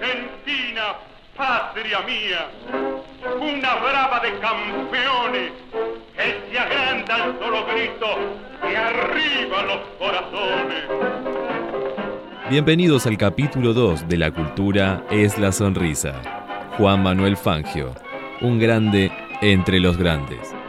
Argentina, patria mía, una brava de campeones que se agranda al solo grito que arriba los corazones. Bienvenidos al capítulo 2 de La cultura es la sonrisa. Juan Manuel Fangio, un grande entre los grandes.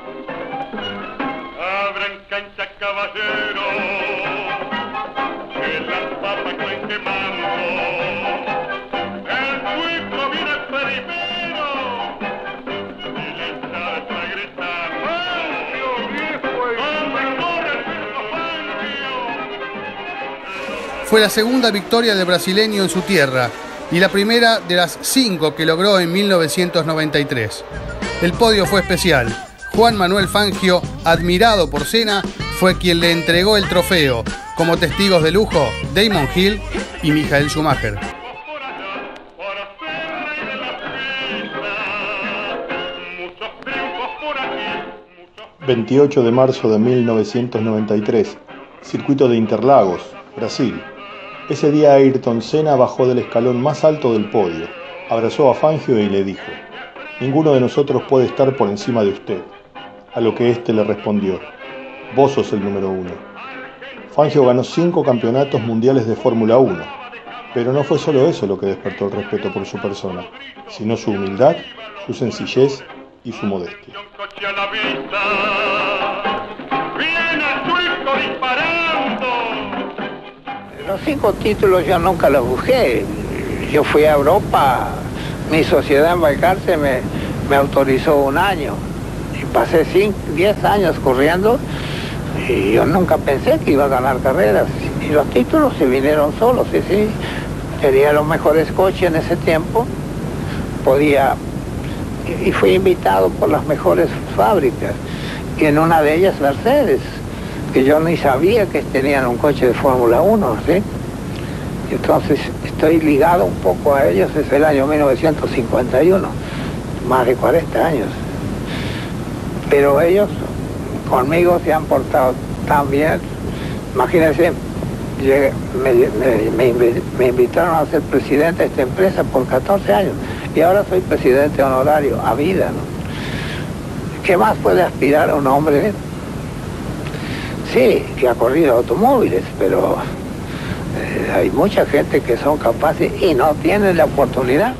Fue la segunda victoria del brasileño en su tierra y la primera de las cinco que logró en 1993. El podio fue especial. Juan Manuel Fangio, admirado por Senna, fue quien le entregó el trofeo, como testigos de lujo Damon Hill y Michael Schumacher. por allá para ser rey de la pista. Muchos triunfos por aquí, muchos 28 de marzo de 1993, circuito de Interlagos, Brasil. Ese día Ayrton Senna bajó del escalón más alto del podio, abrazó a Fangio y le dijo, Ninguno de nosotros puede estar por encima de usted. A lo que éste le respondió, Vos sos el número uno. Fangio ganó cinco campeonatos mundiales de Fórmula 1, pero no fue solo eso lo que despertó el respeto por su persona, sino su humildad, su sencillez y su modestia. Los cinco títulos yo nunca los busqué. Yo fui a Europa, mi sociedad en Balcarce me, me autorizó un año. Y pasé 10 años corriendo y yo nunca pensé que iba a ganar carreras. Y los títulos se vinieron solos, sí, sí. Tenía los mejores coches en ese tiempo. Podía... Y fui invitado por las mejores fábricas. Y en una de ellas Mercedes que yo ni sabía que tenían un coche de Fórmula 1, ¿sí? Entonces estoy ligado un poco a ellos desde el año 1951, más de 40 años. Pero ellos conmigo se han portado tan bien. Imagínense, me, me- me invi- me invitaron a ser presidente de esta empresa por 14 años y ahora soy presidente honorario a vida, ¿no? ¿Qué más puede aspirar un hombre Sí, que ha corrido automóviles, pero eh, hay mucha gente que son capaces y no tienen la oportunidad.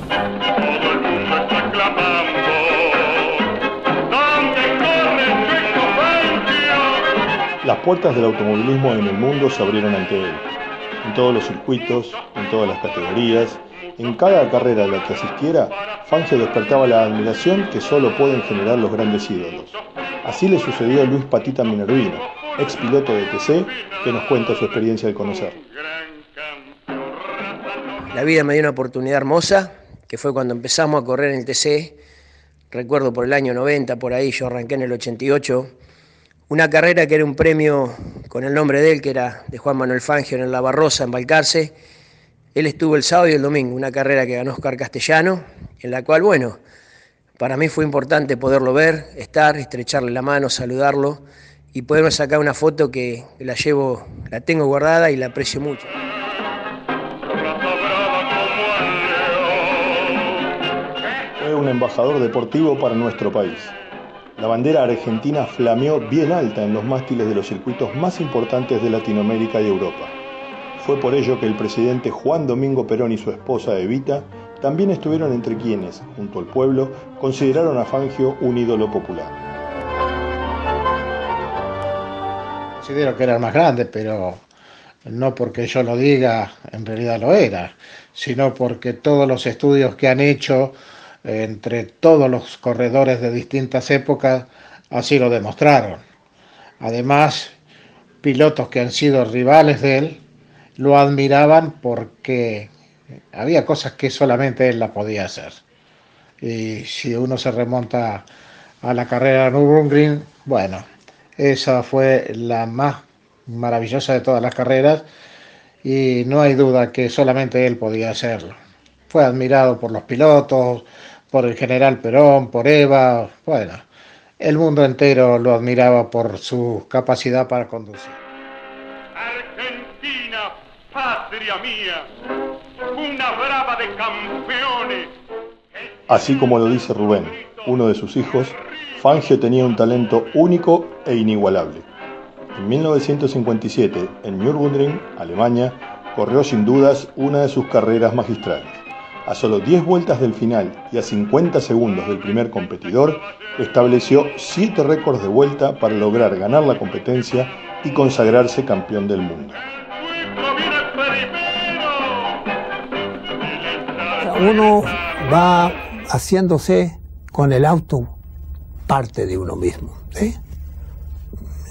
Las puertas del automovilismo en el mundo se abrieron ante él. En todos los circuitos, en todas las categorías, en cada carrera a la que asistiera, Fangio despertaba la admiración que solo pueden generar los grandes ídolos. Así le sucedió a Luis Patita Minervino, ex piloto de TC, que nos cuenta su experiencia al conocer. La vida me dio una oportunidad hermosa, que fue cuando empezamos a correr en el TC. Recuerdo por el año 90, por ahí, yo arranqué en el 88. Una carrera que era un premio con el nombre de él, que era de Juan Manuel Fangio en el La Barrosa, en Balcarce. Él estuvo el sábado y el domingo, una carrera que ganó Oscar Castellano, en la cual, bueno, para mí fue importante poderlo ver, estar, estrecharle la mano, saludarlo y poderme sacar una foto que la llevo, la tengo guardada y la aprecio mucho. Fue un embajador deportivo para nuestro país. La bandera argentina flameó bien alta en los mástiles de los circuitos más importantes de Latinoamérica y Europa. Fue por ello que el presidente Juan Domingo Perón y su esposa Evita también estuvieron entre quienes, junto al pueblo, consideraron a Fangio un ídolo popular. Considero que era el más grande, pero no porque yo lo diga, en realidad lo era, sino porque todos los estudios que han hecho eh, entre todos los corredores de distintas épocas así lo demostraron. Además, pilotos que han sido rivales de él lo admiraban porque había cosas que solamente él la podía hacer. Y si uno se remonta a la carrera de Nürburgring, bueno, esa fue la más maravillosa de todas las carreras y no hay duda que solamente él podía hacerlo. Fue admirado por los pilotos, por el general Perón, por Eva, bueno, el mundo entero lo admiraba por su capacidad para conducir. Argentina, patria mía, una brava de campeones. Así como lo dice Rubén, uno de sus hijos, Fangio tenía un talento único e inigualable. En 1957, en Nürburgring, Alemania, corrió sin dudas una de sus carreras magistrales. A solo 10 vueltas del final y a 50 segundos del primer competidor, estableció 7 récords de vuelta para lograr ganar la competencia y consagrarse campeón del mundo. Uno va haciéndose con el auto parte de uno mismo.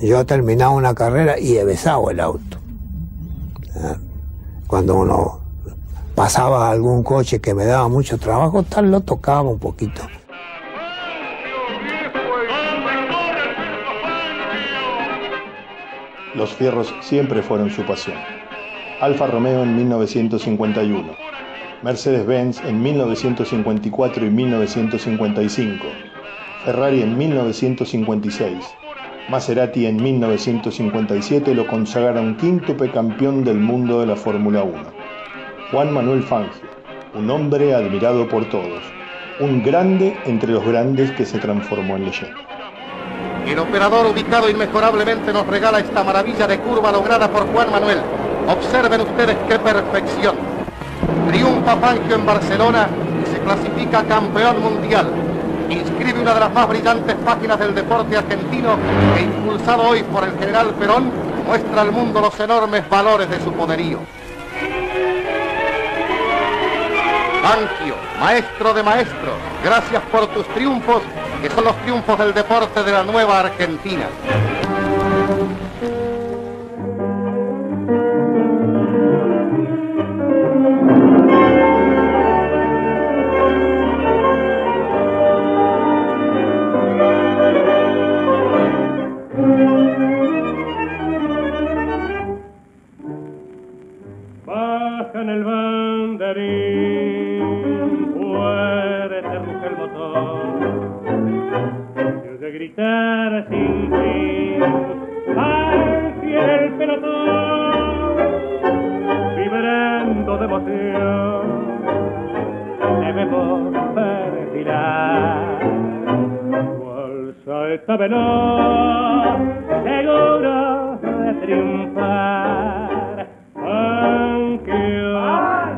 Yo he terminado una carrera y he besado el auto. Cuando uno pasaba algún coche que me daba mucho trabajo, tal lo tocaba un poquito. Los fierros siempre fueron su pasión. Alfa Romeo en 1951, Mercedes-Benz en 1954 y 1955, Ferrari en 1956, Maserati en 1957 lo consagraron quíntuple campeón del mundo de la Fórmula 1. Juan Manuel Fangio, un hombre admirado por todos, un grande entre los grandes que se transformó en leyenda. El operador ubicado inmejorablemente nos regala esta maravilla de curva lograda por Juan Manuel. Observen ustedes qué perfección. Triunfa Fangio en Barcelona y se clasifica campeón mundial. Inscribe una de las más brillantes páginas del deporte argentino que impulsado hoy por el general Perón muestra al mundo los enormes valores de su poderío. Fangio, maestro de maestros, gracias por tus triunfos que son los triunfos del deporte de la nueva Argentina. Motor de gritar sin fin hacia el pelotón vibrando de emoción debemos perfilar. Cual saeta veloz seguro de triunfar aunque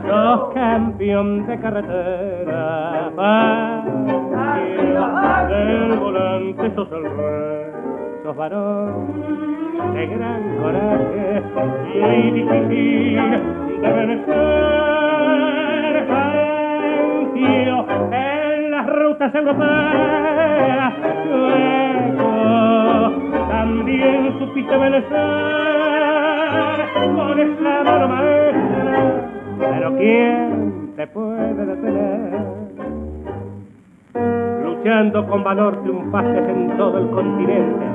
sos campeón de carretera del volante sos el rey, sos varón de gran coraje, muy difícil de vencer. Tío, en las rutas europeas, luego también supiste vencer con esa mano maestra, pero ¿quién te puede detener? Luchando con valor triunfaste en todo el continente.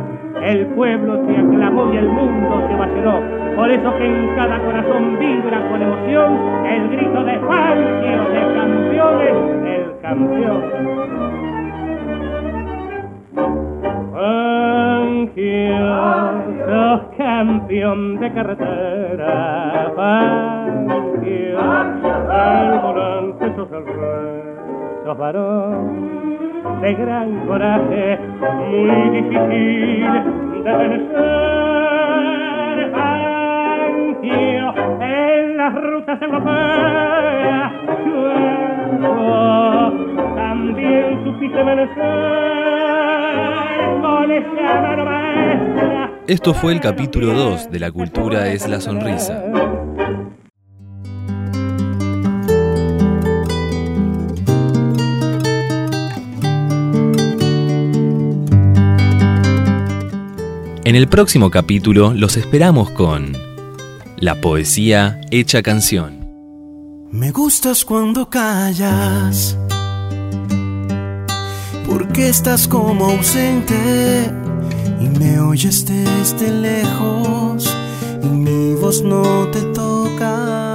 El pueblo te aclamó y el mundo te vaciló. Por eso que en cada corazón vibra con emoción el grito de Fangio de campeones, el campeón. Fangio, sos campeón de carretera. Fangio, el volante sos el rey, sos varón de gran coraje, muy difícil de vencer. En las rutas europeas, luego también supiste vencer con esa mano maestra. Esto fue el capítulo 2 de La Cultura es la Sonrisa. En el próximo capítulo los esperamos con La poesía hecha canción. Me gustas cuando callas, porque estás como ausente y me oyes desde lejos y mi voz no te toca.